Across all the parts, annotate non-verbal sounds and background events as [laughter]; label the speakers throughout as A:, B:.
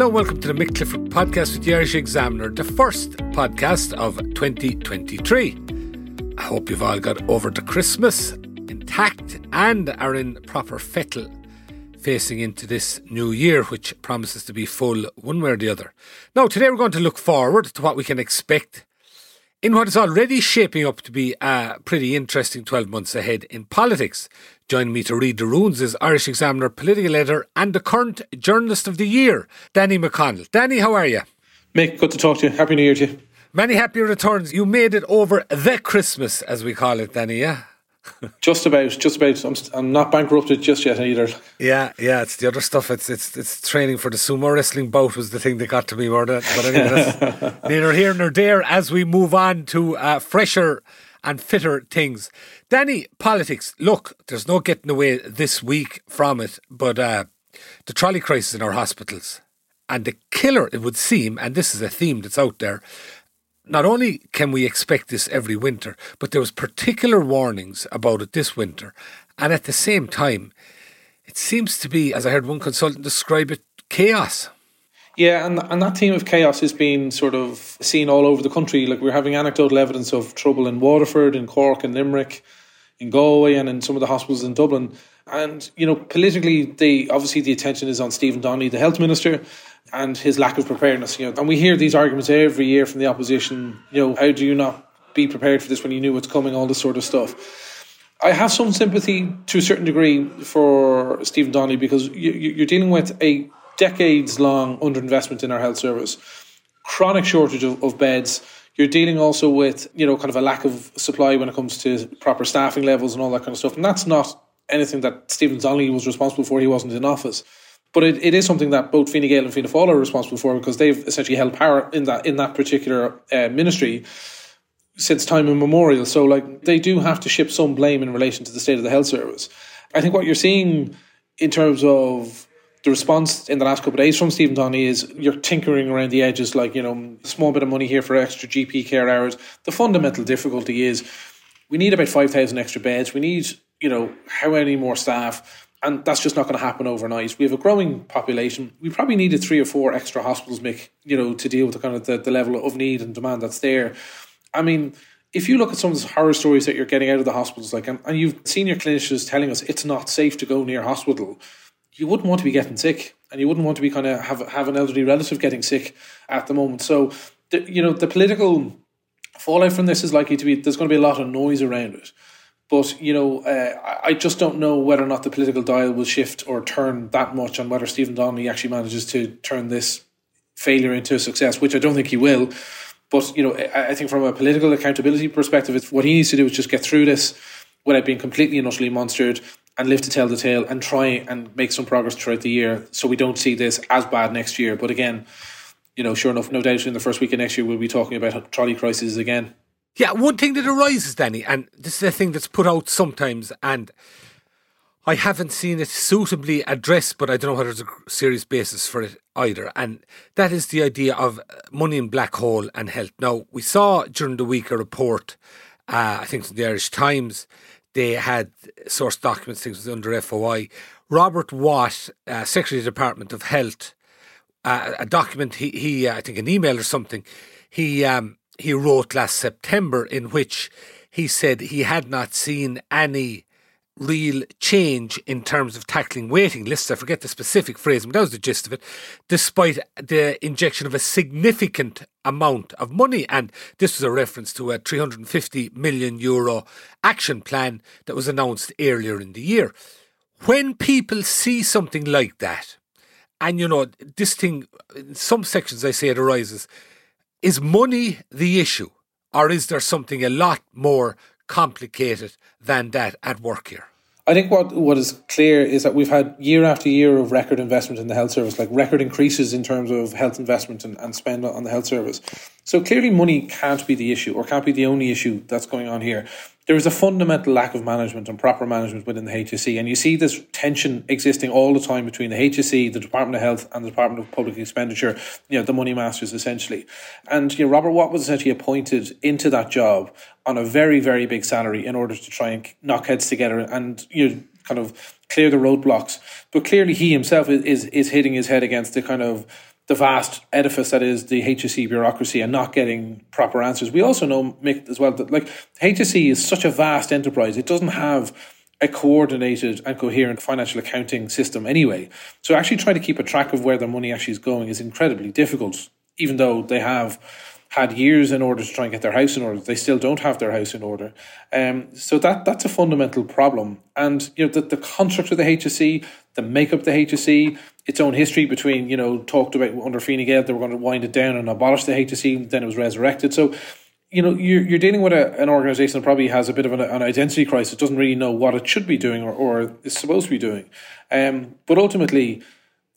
A: Hello welcome to the Mick Clifford podcast with the Irish Examiner, the first podcast of 2023. I hope you've all got over the Christmas intact and are in proper fettle facing into this new year, which promises to be full one way or the other. Now, today we're going to look forward to what we can expect in what is already shaping up to be a pretty interesting 12 months ahead in politics. Joining me to read the runes is Irish Examiner political editor and the current Journalist of the Year, Danny McConnell. Danny, how are you?
B: Mick, good to talk to you. Happy New Year to you.
A: Many happy returns. You made it over the Christmas, as we call it, Danny, yeah?
B: Just about, just about. I'm, I'm not bankrupted just yet either.
A: Yeah, yeah. It's the other stuff. It's it's it's training for the sumo wrestling bout was the thing that got to me more than. But anyway, that's [laughs] neither here nor there. As we move on to uh, fresher and fitter things. Danny, politics. Look, there's no getting away this week from it, but uh, the trolley crisis in our hospitals and the killer, it would seem, and this is a theme that's out there. Not only can we expect this every winter, but there was particular warnings about it this winter, and at the same time, it seems to be, as I heard one consultant describe it, chaos.
B: Yeah, and and that theme of chaos is being sort of seen all over the country. Like we're having anecdotal evidence of trouble in Waterford, in Cork, in Limerick, in Galway, and in some of the hospitals in Dublin. And you know, politically, the obviously the attention is on Stephen Donnelly, the health minister, and his lack of preparedness. You know, and we hear these arguments every year from the opposition. You know, how do you not be prepared for this when you knew what's coming? All this sort of stuff. I have some sympathy to a certain degree for Stephen Donnelly because you, you're dealing with a decades long underinvestment in our health service, chronic shortage of, of beds. You're dealing also with, you know, kind of a lack of supply when it comes to proper staffing levels and all that kind of stuff. And that's not anything that Stephen Donnelly was responsible for. He wasn't in office. But it, it is something that both Fine Gael and Fianna Fáil are responsible for because they've essentially held power in that in that particular uh, ministry since time immemorial. So, like, they do have to ship some blame in relation to the state of the health service. I think what you're seeing in terms of the response in the last couple of days from Stephen Donnelly is you're tinkering around the edges, like, you know, small bit of money here for extra GP care hours. The fundamental difficulty is we need about 5,000 extra beds. We need, you know, how many more staff? And that's just not going to happen overnight. We have a growing population. We probably needed three or four extra hospitals, Mick, you know, to deal with the kind of the, the level of need and demand that's there. I mean, if you look at some of the horror stories that you're getting out of the hospitals, like, and, and you've senior clinicians telling us it's not safe to go near hospital, you wouldn't want to be getting sick and you wouldn't want to be kind of have, have an elderly relative getting sick at the moment. So, the, you know, the political fallout from this is likely to be, there's going to be a lot of noise around it. But, you know, uh, I just don't know whether or not the political dial will shift or turn that much on whether Stephen Donnelly actually manages to turn this failure into a success, which I don't think he will. But, you know, I think from a political accountability perspective, what he needs to do is just get through this without being completely and utterly monstered and live to tell the tale and try and make some progress throughout the year so we don't see this as bad next year. But again, you know, sure enough, no doubt in the first week of next year we'll be talking about trolley crises again.
A: Yeah, one thing that arises, Danny, and this is a thing that's put out sometimes, and I haven't seen it suitably addressed, but I don't know whether there's a serious basis for it either. And that is the idea of money in black hole and health. Now, we saw during the week a report, uh, I think from the Irish Times, they had source documents, things under FOI. Robert Watt, uh, Secretary of the Department of Health, uh, a document he, he uh, I think an email or something, he um, he wrote last September in which he said he had not seen any real change in terms of tackling waiting lists. I forget the specific phrase, but that was the gist of it, despite the injection of a significant amount of money. And this was a reference to a 350 million euro action plan that was announced earlier in the year. When people see something like that, and you know, this thing, in some sections I say it arises, is money the issue? Or is there something a lot more complicated than that at work here?
B: I think what, what is clear is that we've had year after year of record investment in the health service, like record increases in terms of health investment and, and spend on the health service. So clearly, money can't be the issue or can't be the only issue that's going on here there is a fundamental lack of management and proper management within the HSE. And you see this tension existing all the time between the HSE, the Department of Health, and the Department of Public Expenditure, you know, the money masters essentially. And, you know, Robert Watt was essentially appointed into that job on a very, very big salary in order to try and knock heads together and, you know, kind of clear the roadblocks. But clearly he himself is, is, is hitting his head against the kind of the vast edifice that is the HSE bureaucracy and not getting proper answers. We also know, Mick, as well, that like HSE is such a vast enterprise. It doesn't have a coordinated and coherent financial accounting system anyway. So actually trying to keep a track of where their money actually is going is incredibly difficult, even though they have had years in order to try and get their house in order. They still don't have their house in order. Um, so that that's a fundamental problem. And you know the, the construct of the HSE, the makeup of the HSE, its own history between you know talked about under Fine Gael they were going to wind it down and abolish the HSE, then it was resurrected. So you know you're, you're dealing with a, an organization that probably has a bit of an, an, identity crisis, doesn't really know what it should be doing or, or is supposed to be doing. Um, but ultimately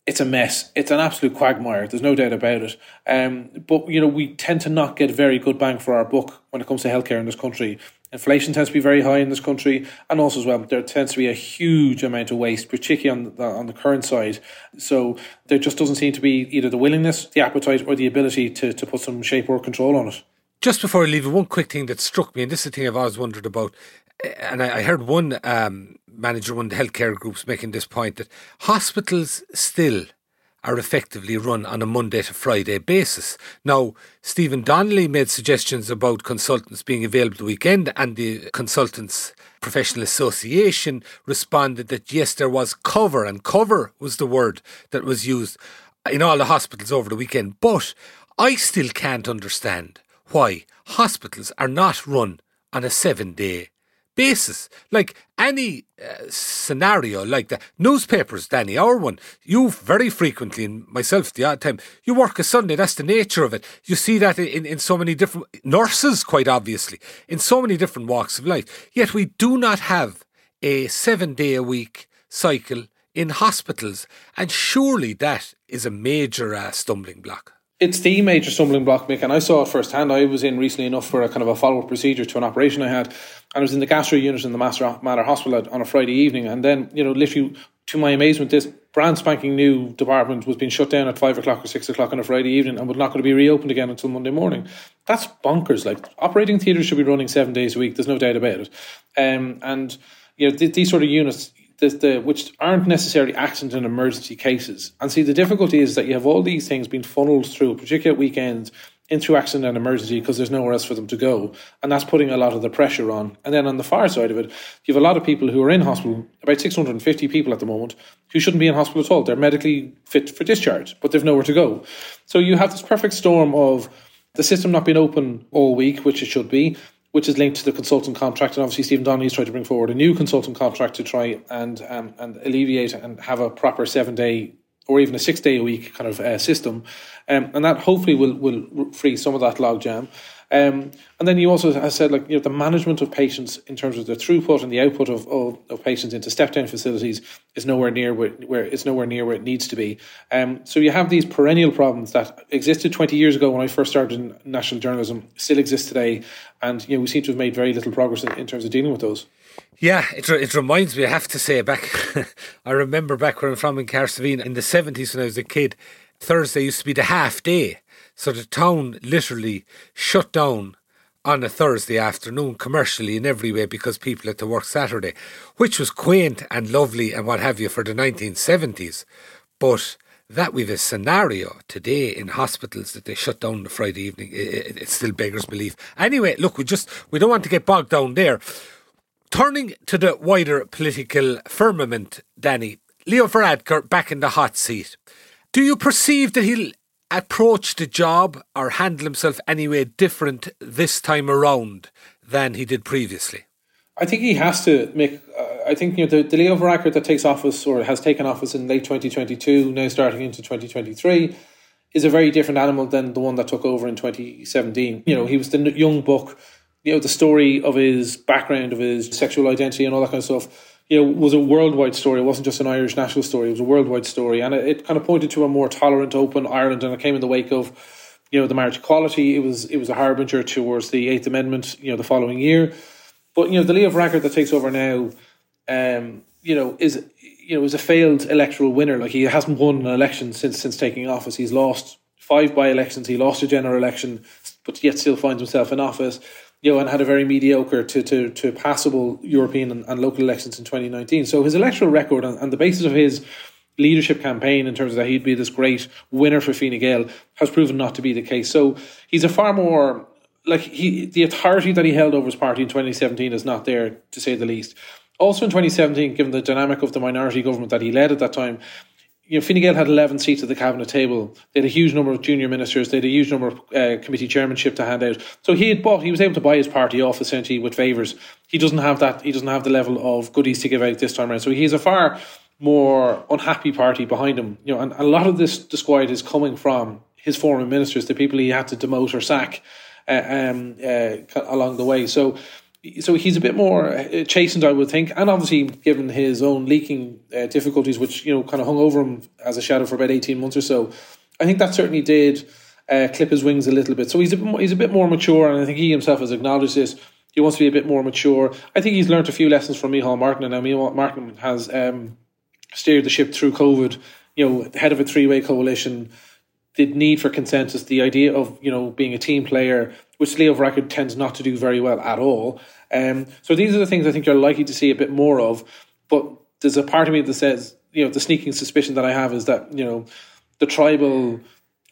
B: it's a mess. It's an absolute quagmire. There's no doubt about it. Um, but you know, we tend to not get very good bang for our buck when it comes to healthcare in this country. Inflation tends to be very high in this country, and also as well, there tends to be a huge amount of waste, particularly on the, on the current side. So there just doesn't seem to be either the willingness, the appetite, or the ability to, to put some shape or control on it.
A: Just before I leave, one quick thing that struck me, and this is a thing I've always wondered about, and I, I heard one um, manager, one of the healthcare groups, making this point that hospitals still are effectively run on a Monday to Friday basis. Now, Stephen Donnelly made suggestions about consultants being available the weekend, and the Consultants Professional Association responded that yes, there was cover, and cover was the word that was used in all the hospitals over the weekend. But I still can't understand why hospitals are not run on a seven day basis. Like any uh, scenario like that. Newspapers, Danny, our one, you very frequently, and myself the odd time, you work a Sunday. That's the nature of it. You see that in, in so many different nurses, quite obviously, in so many different walks of life. Yet we do not have a seven day a week cycle in hospitals. And surely that is a major uh, stumbling block.
B: It's the major stumbling block, Mick, and I saw it firsthand. I was in recently enough for a kind of a follow up procedure to an operation I had, and I was in the gastro unit in the Master Mater Hospital on a Friday evening, and then you know, literally to my amazement, this brand spanking new department was being shut down at five o'clock or six o'clock on a Friday evening and was not going to be reopened again until Monday morning. That's bonkers. Like operating theatres should be running seven days a week. There's no doubt about it. Um, and you know, th- these sort of units, the, the, which aren't necessarily accident and emergency cases. And see, the difficulty is that you have all these things being funneled through, a particular weekends, into accident and emergency because there's nowhere else for them to go. And that's putting a lot of the pressure on. And then on the far side of it, you have a lot of people who are in hospital, about 650 people at the moment, who shouldn't be in hospital at all. They're medically fit for discharge, but they've nowhere to go. So you have this perfect storm of the system not being open all week, which it should be, which is linked to the consultant contract. And obviously, Stephen Donnelly's tried to bring forward a new consultant contract to try and um, and alleviate and have a proper seven day or even a six day a week kind of uh, system, um, and that hopefully will will free some of that logjam. Um, and then you also have said like you know the management of patients in terms of the throughput and the output of, of, of patients into step down facilities is nowhere near where, where it's nowhere near where it needs to be. Um, so you have these perennial problems that existed 20 years ago when I first started in national journalism, still exist today, and you know we seem to have made very little progress in, in terms of dealing with those.
A: Yeah, it, it reminds me, I have to say, back, [laughs] I remember back where I'm from in Cahersiveen in the 70s when I was a kid, Thursday used to be the half day. So the town literally shut down on a Thursday afternoon commercially in every way because people had to work Saturday, which was quaint and lovely and what have you for the 1970s. But that we've a scenario today in hospitals that they shut down the Friday evening, it, it still beggars belief. Anyway, look, we just we don't want to get bogged down there. Turning to the wider political firmament, Danny, Leo Varadkar back in the hot seat. Do you perceive that he'll approach the job or handle himself anyway different this time around than he did previously?
B: I think he has to make. Uh, I think you know the, the Leo Varadkar that takes office or has taken office in late 2022, now starting into 2023, is a very different animal than the one that took over in 2017. You know, he was the young buck you know, the story of his background, of his sexual identity, and all that kind of stuff you know, was a worldwide story. It wasn't just an Irish national story. It was a worldwide story, and it, it, kind of pointed to a more tolerant, open Ireland. And it came in the wake of, you know, the marriage equality. It was it was a harbinger towards the Eighth Amendment. You know, the following year. But you know, the Leo Varadkar that takes over now, um, you know, is you know is a failed electoral winner. Like he hasn't won an election since since taking office. He's lost five by elections. He lost a general election, but yet still finds himself in office you know, and had a very mediocre to, to, to passable European and, and local elections in 2019. So his electoral record and, and, the basis of his leadership campaign in terms of that he'd be this great winner for Fine Gael has proven not to be the case. So he's a far more like he the authority that he held over his party in 2017 is not there to say the least. Also in 2017, given the dynamic of the minority government that he led at that time, you know, Fine Gael had 11 seats at the cabinet table. They had a huge number of junior ministers. They had a huge number of uh, committee chairmanship to hand out. So he had bought, he was able to buy his party off essentially with favours. He doesn't have that, he doesn't have the level of goodies to give out this time around. So he's a far more unhappy party behind him. You know, and a lot of this disquiet is coming from his former ministers, the people he had to demote or sack uh, um, uh, along the way. So so he's a bit more uh, chastened, I would think, and obviously given his own leaking uh, difficulties, which you know kind of hung over him as a shadow for about eighteen months or so. I think that certainly did uh, clip his wings a little bit. So he's a bit more, he's a bit more mature, and I think he himself has acknowledged this. He wants to be a bit more mature. I think he's learned a few lessons from Micheál Martin, and now Micheál Martin has um, steered the ship through COVID. You know, head of a three-way coalition the need for consensus, the idea of you know being a team player, which Leo Varadkar tends not to do very well at all. Um, so these are the things I think you're likely to see a bit more of. But there's a part of me that says, you know, the sneaking suspicion that I have is that you know the tribal,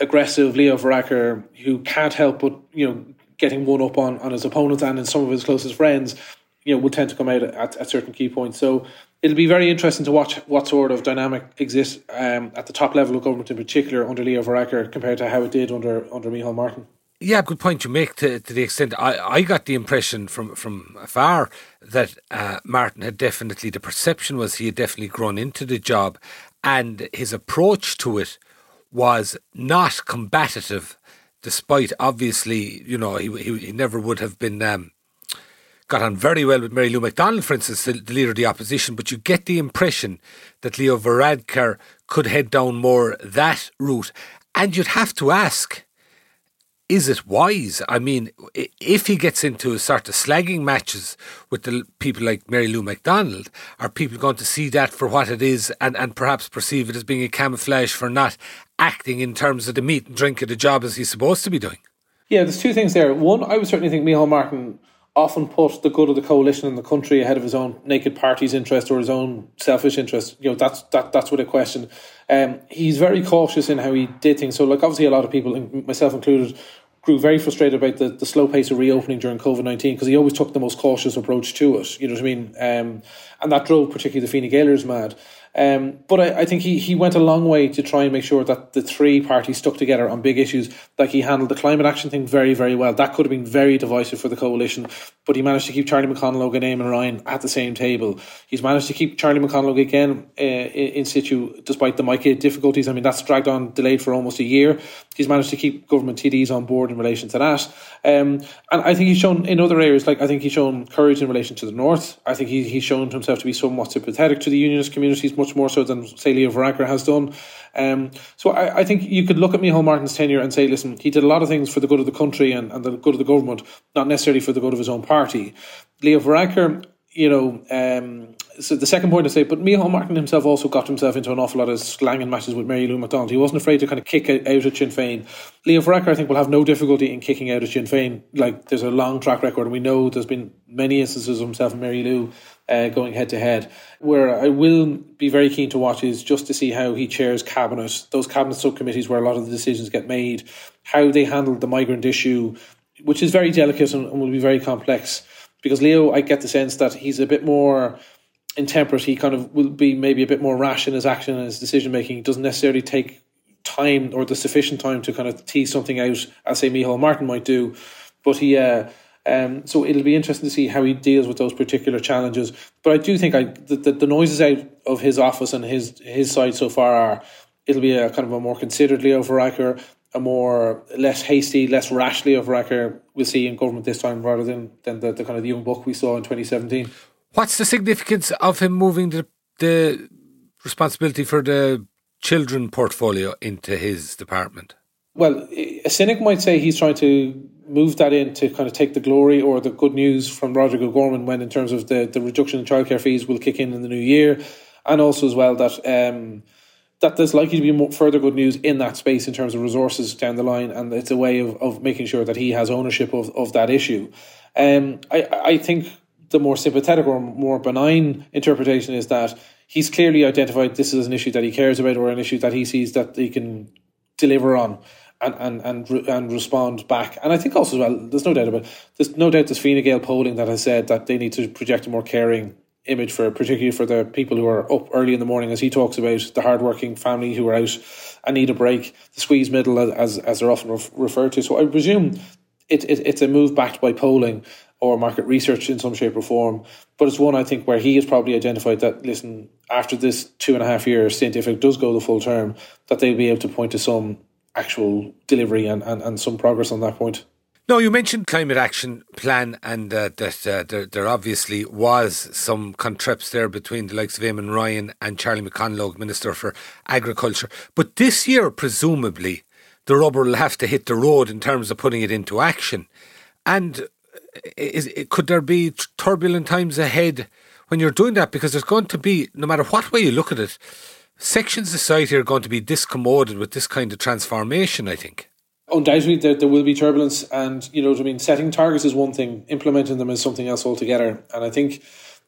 B: aggressive Leo Varadkar who can't help but you know getting one up on on his opponents and in some of his closest friends, you know, would tend to come out at, at certain key points. So it'll be very interesting to watch what sort of dynamic exists um, at the top level of government in particular under Leo Varadkar compared to how it did under under Micheál Martin.
A: Yeah, good point you make. To, to the extent I, I got the impression from from afar that uh, Martin had definitely the perception was he had definitely grown into the job, and his approach to it was not combative, despite obviously you know he he, he never would have been. Um, got on very well with Mary Lou McDonald, for instance, the, the, leader of the opposition, but you get the impression that Leo Varadkar could head down more that route. And you'd have to ask, is it wise? I mean, if he gets into a sort of slagging matches with the people like Mary Lou McDonald, are people going to see that for what it is and, and perhaps perceive it as being a camouflage for not acting in terms of the meat and drink of the job as he's supposed to be doing?
B: Yeah, there's two things there. One, I would certainly think Micheál Martin often put the good of the coalition and the country ahead of his own naked party's interest or his own selfish interest. You know, that's that that's what a question. Um, he's very cautious in how he did things. So, like, obviously, a lot of people, myself included, grew very frustrated about the, the slow pace of reopening during COVID 19 because he always took the most cautious approach to it. You know what I mean? Um, and that drove particularly the Fine Gaelers mad. Um, but I, I, think he, he went a long way to try and make sure that the three parties stuck together on big issues. Like he handled the climate action thing very, very well. That could have been very divisive for the coalition, but he managed to keep Charlie McConalogue and Eamon Ryan at the same table. He's managed to keep Charlie McConalogue again uh, in, situ despite the MICA difficulties. I mean, that's dragged on, delayed for almost a year. He's managed to keep government TDs on board in relation to that. Um, and I think he's shown in other areas, like I think he's shown courage in relation to the North. I think he, he's shown himself to be somewhat sympathetic to the unionist communities much more so than, say, Leo Varadkar has done. Um, so I, I, think you could look at Micheál Martin's tenure and say, listen, he did a lot of things for the good of the country and, and the good of the government, not necessarily for the good of his own party. Leo Varadkar, you know, um, so the second point to say, but Micheál Martin himself also got himself into an awful lot of slang and matches with Mary Lou McDonald. He wasn't afraid to kind of kick out at Sinn Féin. Leo Varadkar, I think, will have no difficulty in kicking out at Sinn Féin. Like, there's a long track record, and we know there's been many instances of himself and Mary Lou uh, going head to head. Where I will be very keen to watch is just to see how he chairs cabinet, those cabinet subcommittees where a lot of the decisions get made, how they handle the migrant issue, which is very delicate and will be very complex. Because Leo, I get the sense that he's a bit more intemperate. He kind of will be maybe a bit more rash in his action and his decision making. He doesn't necessarily take time or the sufficient time to kind of tease something out, as say Micheál Martin might do. But he, uh, um, so it'll be interesting to see how he deals with those particular challenges. But I do think I the, the, the noises out of his office and his his side so far are it'll be a kind of a more considered Leo Varadkar. a more less hasty, less rash Leo Varadkar we'll see in government this time rather than, than the, the kind of young buck we saw in 2017.
A: What's the significance of him moving the, the responsibility for the children portfolio into his department?
B: Well, a cynic might say he's trying to move that in to kind of take the glory or the good news from Roderick O'Gorman when in terms of the, the reduction in childcare fees will kick in in the new year and also as well that um, that there's likely to be more, further good news in that space in terms of resources down the line, and it's a way of, of making sure that he has ownership of, of that issue. Um, I, I think the more sympathetic or more benign interpretation is that he's clearly identified this as an issue that he cares about or an issue that he sees that he can deliver on and and and, and respond back. And I think also as well, there's no doubt about it, there's no doubt there's Fine Gael polling that has said that they need to project a more caring image for particularly for the people who are up early in the morning as he talks about the hardworking family who are out and need a break the squeeze middle as as they're often referred to so I presume it, it it's a move backed by polling or market research in some shape or form but it's one I think where he has probably identified that listen after this two and a half years scientific does go the full term that they'll be able to point to some actual delivery and, and, and some progress on that point
A: no, you mentioned climate action plan, and uh, that uh, there, there, obviously was some contrips there between the likes of Eamon Ryan and Charlie McConalogue, Minister for Agriculture. But this year, presumably, the rubber will have to hit the road in terms of putting it into action. And is, could there be turbulent times ahead when you're doing that? Because there's going to be, no matter what way you look at it, sections of society are going to be discommoded with this kind of transformation. I think
B: undoubtedly there, there will be turbulence and you know what I mean setting targets is one thing implementing them is something else altogether and I think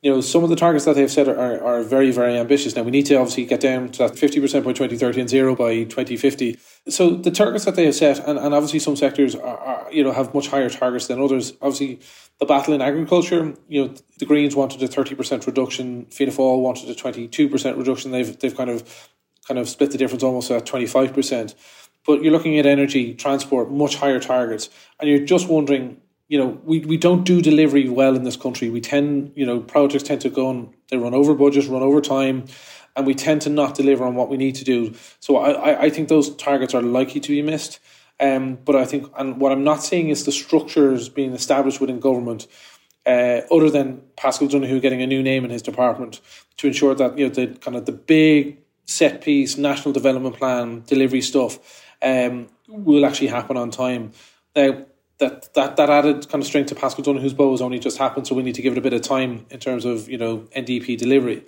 B: you know some of the targets that they've set are, are very very ambitious. Now we need to obviously get down to that 50% by 2030 and zero by 2050 so the targets that they have set and, and obviously some sectors are, are, you know have much higher targets than others. Obviously the battle in agriculture you know the Greens wanted a 30% reduction. Fianna Fáil wanted a 22% reduction. They've they've kind of kind of split the difference almost at 25% but you're looking at energy, transport, much higher targets, and you're just wondering, you know, we, we don't do delivery well in this country. We tend, you know, projects tend to go on, they run over budget, run over time, and we tend to not deliver on what we need to do. So I, I think those targets are likely to be missed. Um, but I think, and what I'm not seeing is the structures being established within government, uh, other than Paschal Donohoe getting a new name in his department, to ensure that you know the kind of the big set piece national development plan delivery stuff um, will actually happen on time. Now, that, that, that added kind of strength to Paschal Donohoe's bow has only just happened, so we need to give it a bit of time in terms of, you know, NDP delivery.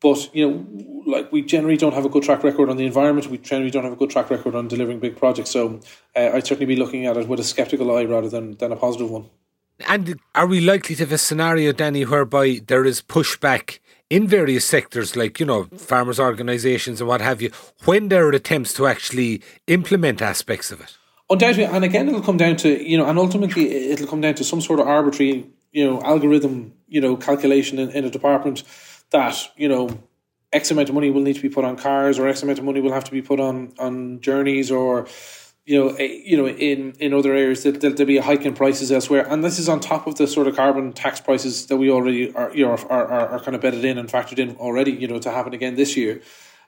B: But, you know, like we generally don't have a good track record on the environment. We generally don't have a good track record on delivering big projects. So uh, I'd certainly be looking at it with a sceptical eye rather than, than a positive one.
A: And are we likely to have a scenario, Danny, whereby there is pushback in various sectors, like, you know, farmers' organisations and what have you, when there are attempts to actually implement aspects of it?
B: Undoubtedly, and again, it'll come down to, you know, and ultimately it'll come down to some sort of arbitrary, you know, algorithm, you know, calculation in, in a department that, you know, X amount of money will need to be put on cars or X amount of money will have to be put on, on journeys or, you know, you know, in, in other areas that there'll be a hike in prices elsewhere, and this is on top of the sort of carbon tax prices that we already are, you know, are, are, are kind of bedded in and factored in already, you know, to happen again this year.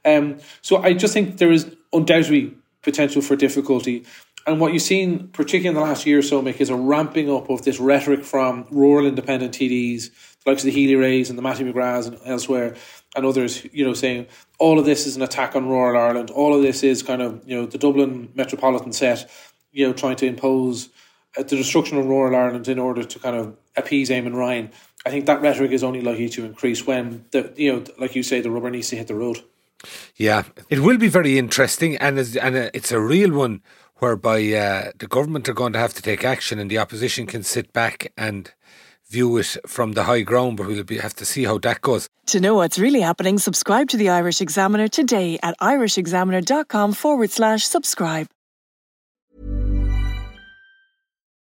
B: Um, so I just think there is undoubtedly potential for difficulty. And what you've seen, particularly in the last year or so, Mick, is a ramping up of this rhetoric from rural independent TDs, the likes of the Healy Raes and the Matthew McGraths and elsewhere, and others, you know, saying all of this is an attack on rural Ireland. All of this is kind of, you know, the Dublin metropolitan set, you know, trying to impose uh, the destruction of rural Ireland in order to kind of appease Eamon Ryan. I think that rhetoric is only likely to increase when the, you know, like you say, the rubber needs to hit the road.
A: Yeah, it will be very interesting, and and it's a real one whereby uh, the government are going to have to take action, and the opposition can sit back and view it from the high ground, but we'll be, have to see how that goes.
C: To know what's really happening, subscribe to the Irish Examiner today at irishexaminer.com forward slash subscribe.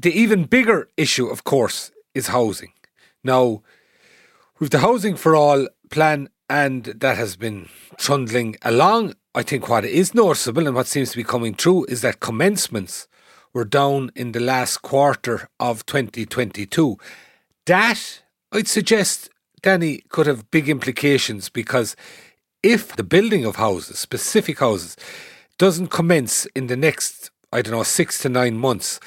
A: The even bigger issue, of course, is housing. Now, with the Housing for All plan, and that has been trundling along, I think what is noticeable and what seems to be coming true is that commencements were down in the last quarter of 2022. That, I'd suggest, Danny, could have big implications because if the building of houses, specific houses, doesn't commence in the next, I don't know, six to nine months,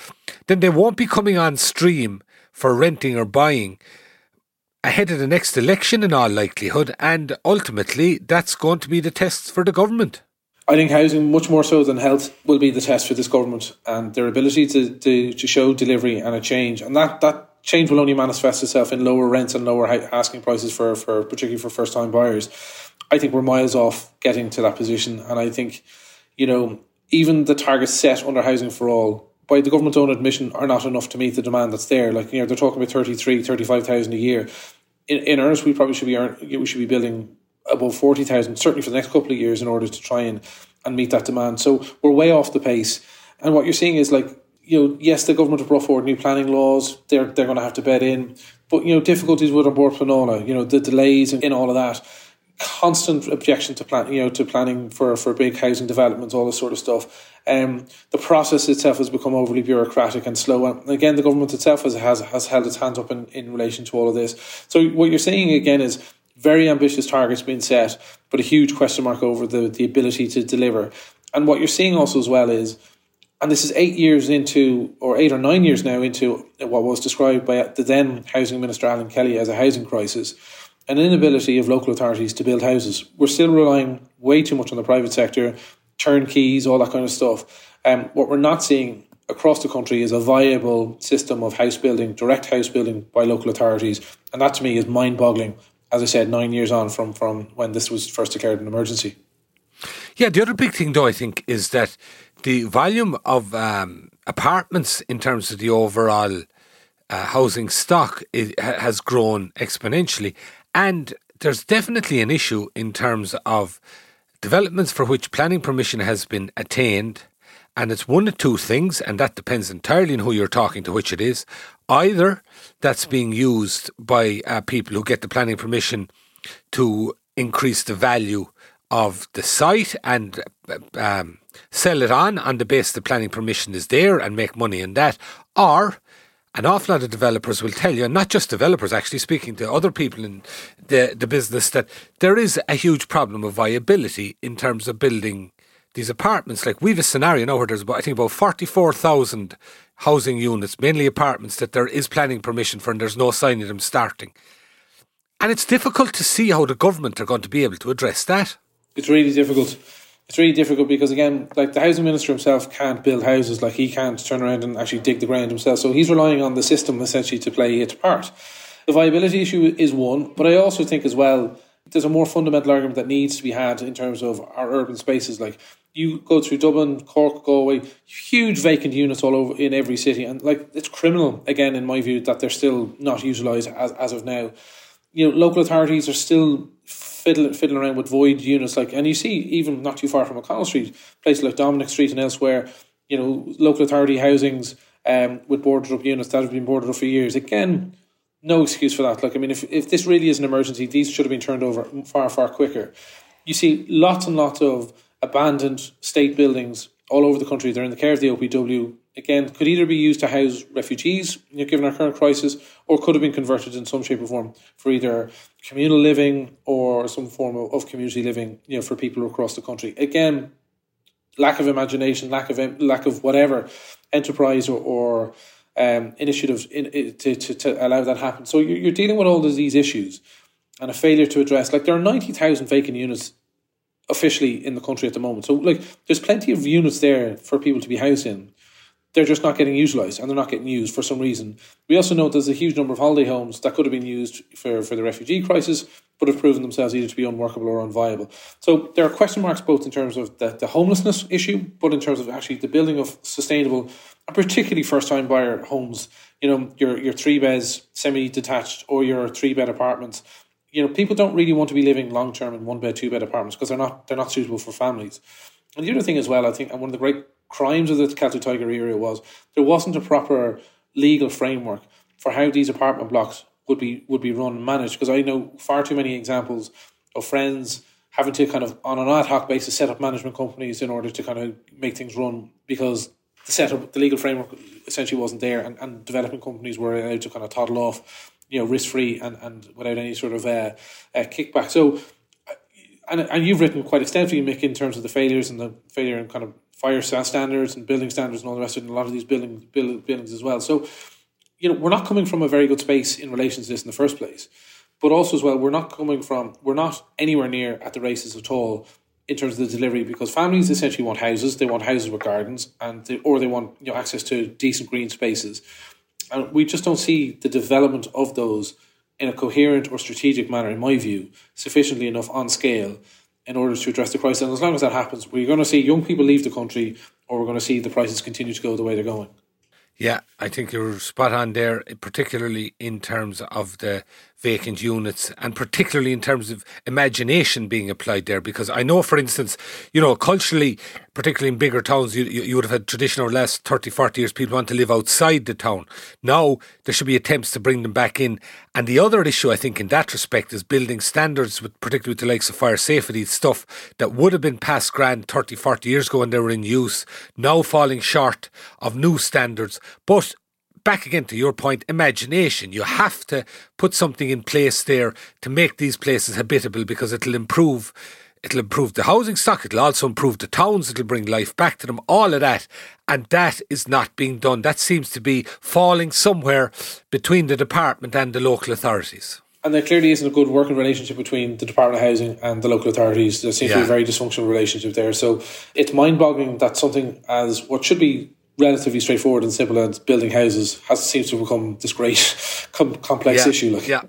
A: then they won't be coming on stream for renting or buying ahead of the next election in all likelihood, and ultimately that's going to be the test for the government.
B: I think housing, much more so than health, will be the test for this government and their ability to, to, to show delivery and a change. And that, that change will only manifest itself in lower rents and lower asking prices for, for particularly for first time buyers. I think we're miles off getting to that position. And I think, you know, even the targets set under Housing for All by the government's own admission are not enough to meet the demand that's there. Like, you know, they're talking about 33, 35,000 a year. In, in earnest, we probably should be, earn, we should be building above 40,000, certainly for the next couple of years, in order to try and, and meet that demand. So we're way off the pace. And what you're seeing is like, you know, yes, the government have brought forward new planning laws. They're they're going to have to bed in, but you know, difficulties with Bord Pleanála, you know, the delays in, in all of that, constant objection to plan, you know, to planning for for big housing developments, all this sort of stuff. Um, the process itself has become overly bureaucratic and slow. And again, the government itself has has, has held its hands up in, in relation to all of this. So what you're seeing again is very ambitious targets being set, but a huge question mark over the, the ability to deliver. And what you're seeing also as well is, and this is eight years into, or eight or nine years now into what was described by the then Housing Minister Alan Kelly as a housing crisis, an inability of local authorities to build houses. We're still relying way too much on the private sector, turnkeys, all that kind of stuff. Um, what we're not seeing across the country is a viable system of house building, direct house building by local authorities. And that to me is mind boggling as I said, nine years on from, from when this was first declared an emergency.
A: Yeah, the other big thing, though, I think, is that the volume of um, apartments in terms of the overall uh, housing stock is, has grown exponentially. And there's definitely an issue in terms of developments for which planning permission has been attained. And it's one of two things, and that depends entirely on who you're talking to, which it is. Either that's being used by uh, people who get the planning permission to increase the value of the site and um, sell it on on the basis the planning permission is there and make money in that, or an awful lot of developers will tell you, and not just developers, actually speaking to other people in the, the business, that there is a huge problem of viability in terms of building these apartments. Like we've a scenario now where there's about I think about forty four thousand housing units, mainly apartments, that there is planning permission for and there's no sign of them starting. And it's difficult to see how the government are going to be able to address that.
B: It's really difficult. It's really difficult because again, like the housing minister himself can't build houses, like he can't turn around and actually dig the ground himself. So he's relying on the system essentially to play its part. The viability issue is one, but I also think as well there's a more fundamental argument that needs to be had in terms of our urban spaces. Like you go through Dublin, Cork, Galway, huge vacant units all over in every city, and like it's criminal again in my view that they're still not utilised as as of now. You know, local authorities are still fiddling fiddling around with void units, like, and you see even not too far from O'Connell Street, places like Dominic Street and elsewhere. You know, local authority housings um, with boarded up units that have been boarded up for years. Again, no excuse for that. Like, I mean, if, if this really is an emergency, these should have been turned over far, far quicker. You see lots and lots of abandoned state buildings all over the country. They're in the care of the OPW. Again, could either be used to house refugees, you know, given our current crisis, or could have been converted in some shape or form for either communal living or some form of, of community living, you know, for people across the country. Again, lack of imagination, lack of lack of whatever enterprise or, or um, initiatives in, in, to, to, to allow that happen. So you're, you're dealing with all of these issues and a failure to address. Like there are ninety thousand vacant units officially in the country at the moment. So like there's plenty of units there for people to be housed in. They're just not getting utilised and they're not getting used for some reason. We also know there's a huge number of holiday homes that could have been used for, for the refugee crisis, but have proven themselves either to be unworkable or unviable. So there are question marks both in terms of the, the homelessness issue, but in terms of actually the building of sustainable and particularly first time buyer homes, you know, your your three beds, semi detached or your three bed apartments you know, people don't really want to be living long term in one bed, two bed apartments because they're not they're not suitable for families. And the other thing as well, I think, and one of the great crimes of the Celtic Tiger era was there wasn't a proper legal framework for how these apartment blocks would be would be run and managed. Because I know far too many examples of friends having to kind of on an ad hoc basis set up management companies in order to kind of make things run because the setup, the legal framework essentially wasn't there, and, and development companies were allowed to kind of toddle off, you know, risk free and, and without any sort of uh, uh, kickback. So, and and you've written quite extensively, Mick, in terms of the failures and the failure and kind of fire standards and building standards and all the rest of it, and a lot of these building, build, buildings as well. So, you know, we're not coming from a very good space in relation to this in the first place. But also as well, we're not coming from, we're not anywhere near at the races at all in terms of the delivery because families essentially want houses. They want houses with gardens, and they, or they want you know access to decent green spaces, and we just don't see the development of those in a coherent or strategic manner, in my view, sufficiently enough on scale in order to address the crisis. And as long as that happens, we're going to see young people leave the country, or we're going to see the prices continue to go the way they're going.
A: Yeah, I think you're spot on there, particularly in terms of the vacant units and particularly in terms of imagination being applied there. Because I know for instance you know culturally particularly in bigger towns you, you, you would have had traditional last 30 40 years people want to live outside the town. Now there should be attempts to bring them back in. And the other issue I think in that respect is building standards with particularly with the likes of fire safety stuff that would have been passed grand 30 40 years ago when they were in use now falling short of new standards. But back again to your point, imagination. You have to put something in place there to make these places habitable because it'll improve. It'll improve the housing stock. It'll also improve the towns. It'll bring life back to them. All of that, and that is not being done. That seems to be falling somewhere between the department and the local authorities.
B: And there clearly isn't a good working relationship between the Department of Housing and the local authorities. There seems yeah. to be a very dysfunctional relationship there. So it's mind boggling that something as what should be relatively straightforward and simple and building houses has seems to become this great [laughs] complex
A: yeah,
B: issue. Like.
A: Yeah.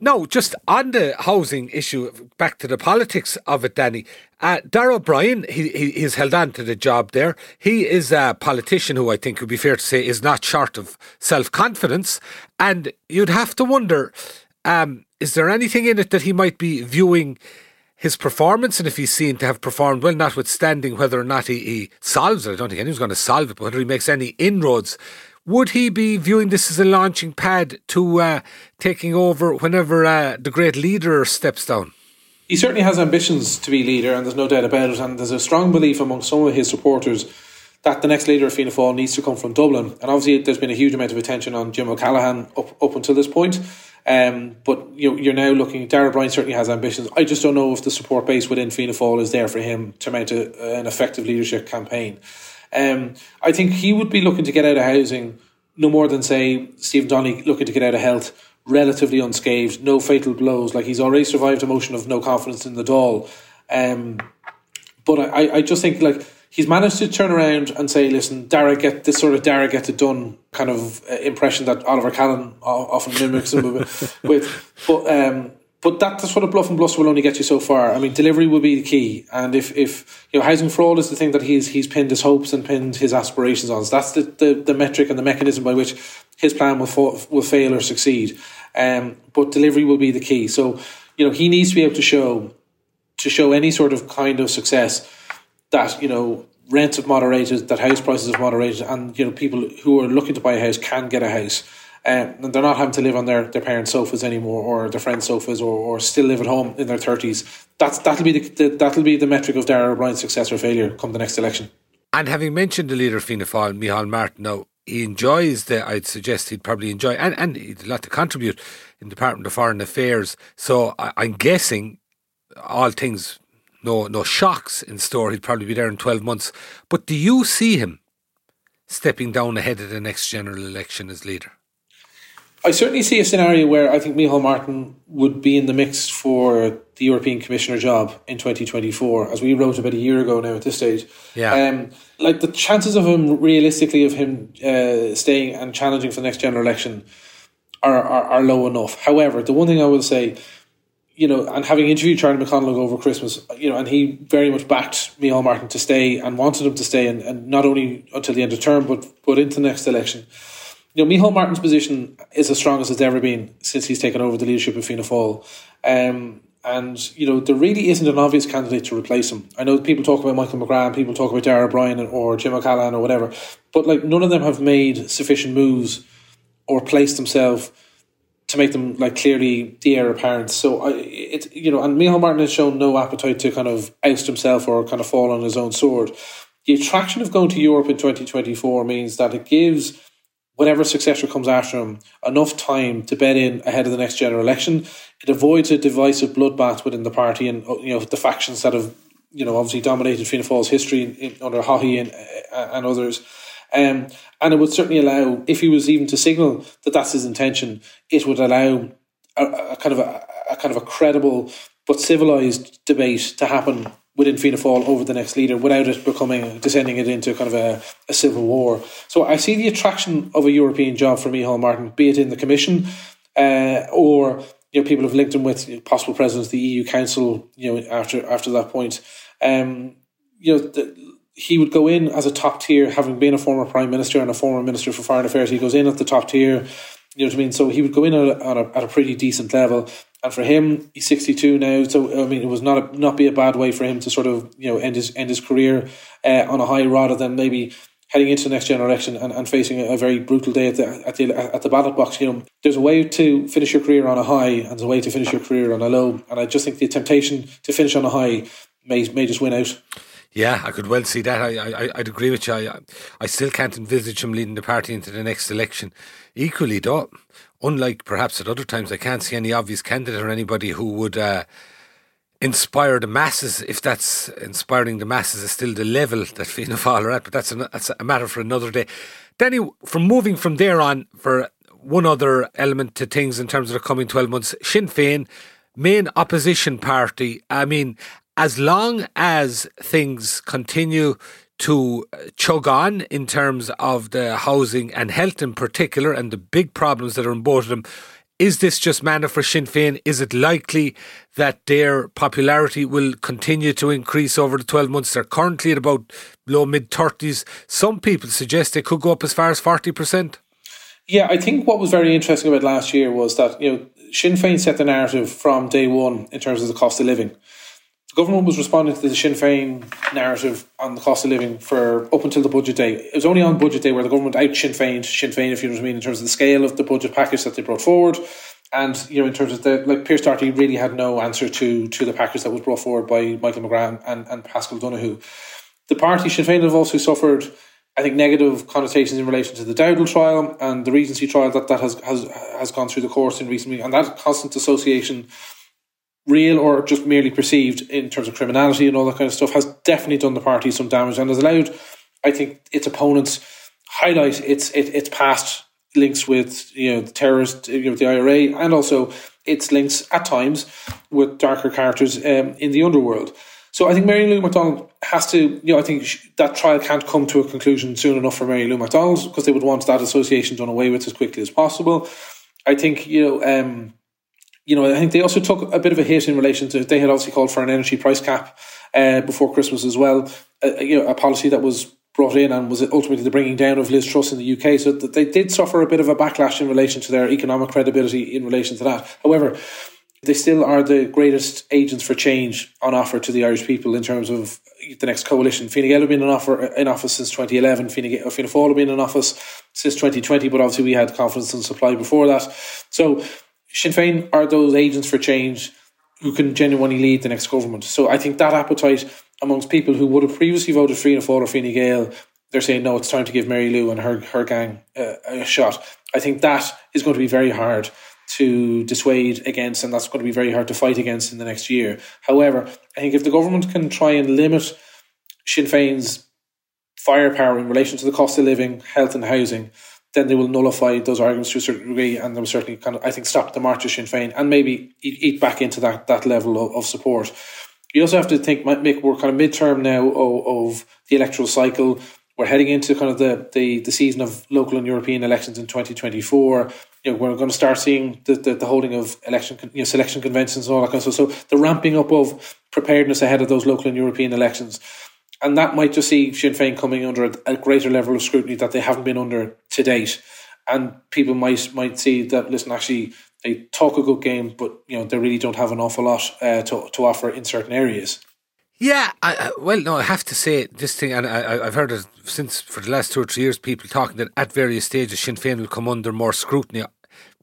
A: No, just on the housing issue, back to the politics of it, Danny. Uh, Darragh O'Brien, he, he, he's held on to the job there. He is a politician who I think would be fair to say is not short of self confidence. And you'd have to wonder um, is there anything in it that he might be viewing his performance and if he's seen to have performed well, notwithstanding whether or not he, he solves it. I don't think anyone's going to solve it, but whether he makes any inroads. Would he be viewing this as a launching pad to uh, taking over whenever uh, the great leader steps down?
B: He certainly has ambitions to be leader, and there's no doubt about it. And there's a strong belief among some of his supporters that the next leader of Fianna Fáil needs to come from Dublin. And obviously, there's been a huge amount of attention on Jim O'Callaghan up, up until this point. Um, but you, you're now looking. Darragh O'Brien certainly has ambitions. I just don't know if the support base within Fianna Fáil is there for him to mount a, an effective leadership campaign. Um, I think he would be looking to get out of housing no more than say Stephen Donnelly looking to get out of health relatively unscathed, no fatal blows. Like he's already survived a motion of no confidence in the Dáil. Um, but I, I just think like he's managed to turn around and say, listen, Darragh get this sort of Darragh get it done kind of uh, impression that Oliver Callan often mimics him [laughs] with. But um, but that sort of bluff and bluster will only get you so far. I mean, delivery will be the key, and if, if you know housing for all is the thing that he's he's pinned his hopes and pinned his aspirations on. So that's the, the, the metric and the mechanism by which his plan will fa- will fail or succeed. Um, but delivery will be the key. So you know he needs to be able to show to show any sort of kind of success that you know rents have moderated, that house prices have moderated, and you know people who are looking to buy a house can get a house. Um, and they're not having to live on their, their parents' sofas anymore, or their friends' sofas, or, or still live at home in their thirties. That's that'll be the, the, that'll be the metric of Darragh O'Brien's success or failure come the next election.
A: And having mentioned the leader of Fianna Fáil, Micheál Martin, now he enjoys the. I'd suggest he'd probably enjoy, and and he'd like to contribute in the Department of Foreign Affairs. So I, I'm guessing all things no no shocks in store. He'd probably be there in twelve months. But do you see him stepping down ahead of the next general election as leader?
B: I certainly see a scenario where I think Micheál Martin would be in the mix for the European Commissioner job in 2024, as we wrote about a year ago now at this stage.
A: Yeah.
B: Um, like the chances of him, realistically, of him uh, staying and challenging for the next general election are, are, are low enough. However, the one thing I will say you know, and having interviewed Charlie McConalogue over Christmas, you know, and he very much backed Micheál Martin to stay and wanted him to stay, and, and not only until the end of term, but but into the next election. you know, Micheál Martin's position is as strong as it's ever been since he's taken over the leadership of Fianna Fáil. Um, and, you know, there really isn't an obvious candidate to replace him. I know people talk about Michael McGrath, people talk about Darragh O'Brien or Jim O'Callaghan or whatever, but like none of them have made sufficient moves or placed themselves to make them like clearly the heir apparent. So I, it you know, and Micheál Martin has shown no appetite to kind of oust himself or kind of fall on his own sword. The attraction of going to Europe in 2024 means that it gives whatever successor comes after him enough time to bed in ahead of the next general election. It avoids a divisive bloodbath within the party and you know the factions that have you know obviously dominated Fianna Fáil's history in, in, under Haughey and uh, and others. Um, and it would certainly allow, if he was even to signal that that's his intention, it would allow a, a kind of a, a kind of a credible but civilized debate to happen within Fianna Fáil over the next leader without it becoming descending it into kind of a, a, civil war. So I see the attraction of a European job for Micheál Martin, be it in the Commission uh, or you know people have linked him with possible presidents of the EU Council. You know after after that point, um, you know. The, he would go in as a top tier, having been a former prime minister and a former minister for foreign affairs. He goes in at the top tier, you know what I mean. So he would go in at a, at a, at a pretty decent level. And for him, he's sixty two now. So I mean, it was not a, not be a bad way for him to sort of you know end his end his career uh, on a high rather than maybe heading into the next general election and, and facing a, very brutal day at the at the at the ballot box. You know, there's a way to finish your career on a high and there's a way to finish your career on a low. And I just think the temptation to finish on a high may may just win out.
A: Yeah, I could well see that. I, I, I'd agree with you. I, I still can't envisage him leading the party into the next election. Equally, though, unlike perhaps at other times, I can't see any obvious candidate or anybody who would uh, inspire the masses. If that's inspiring the masses is still the level that Fianna [laughs] Fáil are at, but that's a, that's a matter for another day. Danny, from moving from there on, for one other element to things in terms of the coming 12 months, Sinn Féin, main opposition party. I mean, as long as things continue to uh, chug on in terms of the housing and health in particular and the big problems that are in both of them, is this just manna for Sinn Féin? Is it likely that their popularity will continue to increase over the 12 months? They're currently at about low mid 30s. Some people suggest they could go up as far as 40%.
B: Yeah, I think what was very interesting about last year was that, you know, Sinn Féin set the narrative from day one in terms of the cost of living government was responding to the Sinn Féin narrative on the cost of living for up until the budget day. It was only on budget day where the government out Sinn Féin, Sinn Féin, if you know what I mean, in terms of the scale of the budget package that they brought forward. And you know, in terms of the like, Pearse Doherty really had no answer to to the package that was brought forward by Michael McGrath and, and Paschal Donohoe. The party Sinn Féin have also suffered, I think, negative connotations in relation to the Dowdall trial and the Regency trial that that has has has gone through the course in recent weeks, and that constant association real or just merely perceived in terms of criminality and all that kind of stuff has definitely done the party some damage and has allowed, I think, its opponents highlight its it, its past links with you know the terrorist, you know, the IRA, and also its links at times with darker characters um, in the underworld. So I think Mary Lou McDonald has to, you know, I think that trial can't come to a conclusion soon enough for Mary Lou McDonald because they would want that association done away with as quickly as possible. I think you know. Um, you know, I think they also took a bit of a hit in relation to they had obviously called for an energy price cap uh, before Christmas as well. Uh, you know, a policy that was brought in and was ultimately the bringing down of Liz Truss in the UK. So they did suffer a bit of a backlash in relation to their economic credibility in relation to that. However, they still are the greatest agents for change on offer to the Irish people in terms of the next coalition. Fine Gael have been in, offer, in office since 2011. Fine, Gael, Fianna Fáil have been in office since 2020, but obviously we had confidence in supply before that. So Sinn Féin are those agents for change who can genuinely lead the next government. So I think that appetite amongst people who would have previously voted Fianna Fáil or Fine Gael, they're saying no, it's time to give Mary Lou and her her gang uh, a shot. I think that is going to be very hard to dissuade against, and that's going to be very hard to fight against in the next year. However, I think if the government can try and limit Sinn Féin's firepower in relation to the cost of living, health, and housing, then they will nullify those arguments to a certain degree, and they will certainly kind of, I think, stop the march of Sinn Féin and maybe eat, eat back into that that level of, of, support. You also have to think, make we're kind of midterm now of, of, the electoral cycle. We're heading into kind of the, the, the season of local and European elections in 2024. You know, we're going to start seeing the, the, the holding of election, you know, selection conventions and all that kind of stuff. So the ramping up of preparedness ahead of those local and European elections and that might just see Sinn Féin coming under a, greater level of scrutiny that they haven't been under to date. and people might might see that. Listen, actually, they talk a good game, but you know they really don't have an awful lot uh, to to offer in certain areas.
A: Yeah, I, well, no, I have to say this thing, and I, I've heard it since for the last two or three years. People talking that at various stages Sinn Féin will come under more scrutiny.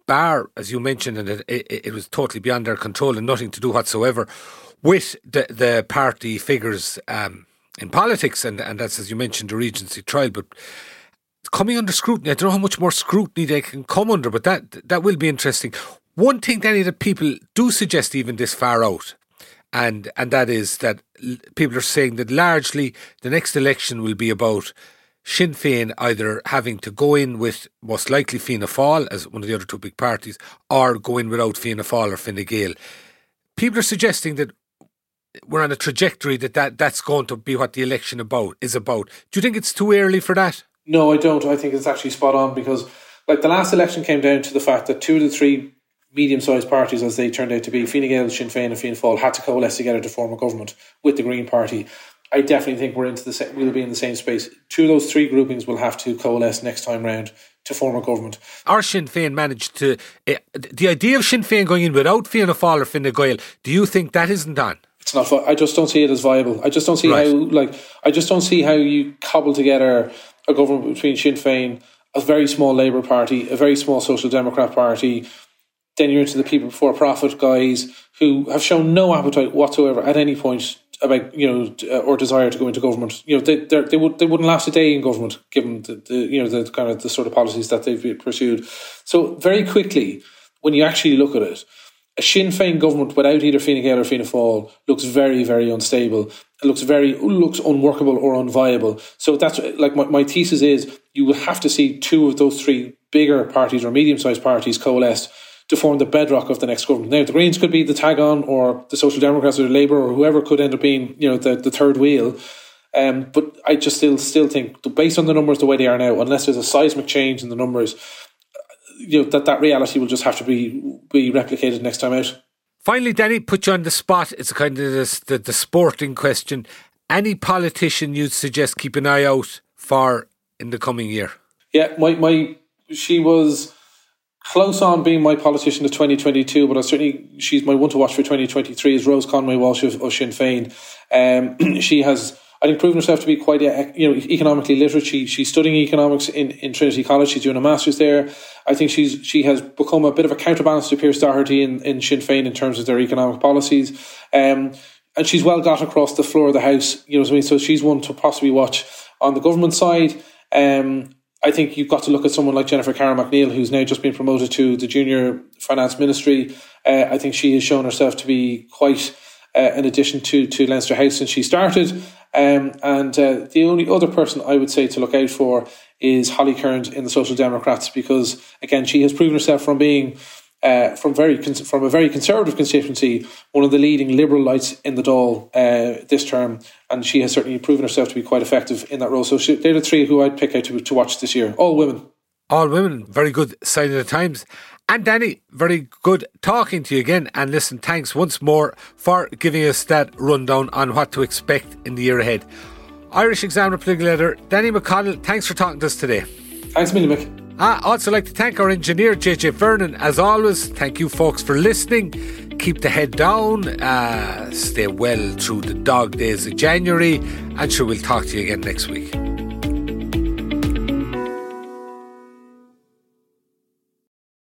A: Bar, as you mentioned, and it, it, it was totally beyond their control and nothing to do whatsoever with the the party figures um, in politics, and and that's as you mentioned the Regency trial, but coming under scrutiny. I don't know how much more scrutiny they can come under, but that that will be interesting. One thing, Danny, that people do suggest even this far out, and and that is that people are saying that largely the next election will be about Sinn Féin either having to go in with most likely Fianna Fáil as one of the other two big parties, or go in without Fianna Fáil or Fine Gael. People are suggesting that we're on a trajectory that, that that's going to be what the election about is about. Do you think it's too early for that?
B: No, I don't. I think it's actually spot on because, like, the last election came down to the fact that two of the three medium-sized parties, as they turned out to be, Fine Gael, Sinn Féin, and Fianna Fáil, had to coalesce together to form a government with the Green Party. I definitely think we're into the same, we'll be in the same space. Two of those three groupings will have to coalesce next time round to form a government.
A: Our Sinn Féin managed to uh, the idea of Sinn Féin going in without Fianna Fáil or Fine Gael. Do you think that isn't on?
B: It's not. I just don't see it as viable. I just don't see right. how like I just don't see how you cobble together a government between Sinn Féin, a very small Labour Party, a very small Social Democrat Party. Then you're into the people before profit guys who have shown no appetite whatsoever at any point about you know uh, or desire to go into government. You know they they would they wouldn't last a day in government given the, the you know the kind of the sort of policies that they've pursued. So very quickly, when you actually look at it, a Sinn Féin government without either Fine Gael or Fianna Fáil looks very, very unstable. It looks very looks unworkable or unviable. So that's like my, my thesis is you will have to see two of those three bigger parties or medium sized parties coalesce to form the bedrock of the next government. Now the Greens could be the tag on or the Social Democrats or the Labour or whoever could end up being, you know, the, the third wheel. Um, but I just still still think based on the numbers the way they are now, unless there's a seismic change in the numbers, you know that that reality will just have to be be replicated next time out.
A: Finally, Danny, put you on the spot. It's a kind of this, the the sporting question. Any politician you'd suggest keep an eye out for in the coming year?
B: Yeah, my my she was close on being my politician of 2022, but I certainly she's my one to watch for 2023 is Rose Conway Walsh of, of Sinn Féin. Um, [clears throat] she has I think proven herself to be quite uh, you know economically literate. She, she's studying economics in, in Trinity College. She's doing a master's there. I think she's she has become a bit of a counterbalance to Pearse Doherty in, in Sinn Féin in terms of their economic policies. Um, and she's well got across the floor of the house. You know what I mean? So she's one to possibly watch on the government side. Um, I think you've got to look at someone like Jennifer Carroll MacNeill, who's now just been promoted to the junior finance ministry. Uh, I think she has shown herself to be quite uh, an addition to to Leinster House since she started. Um, and uh, the only other person I would say to look out for is Holly Cairns in the Social Democrats because again she has proven herself from being uh, from very from a very conservative constituency, one of the leading liberal lights in the Dáil uh, this term, and she has certainly proven herself to be quite effective in that role. So she, they're the three who I'd pick out to, to watch this year. All women.
A: All women. Very good sign of the times. And Danny, very good talking to you again. And listen, thanks once more for giving us that rundown on what to expect in the year ahead. Irish Examiner political editor Danny McConnell, thanks for talking to us today.
B: Thanks, Millie Mick.
A: I also like to thank our engineer JJ Vernon. As always, thank you folks for listening. Keep the head down, uh, stay well through the dog days of January, and sure we'll talk to you again next week.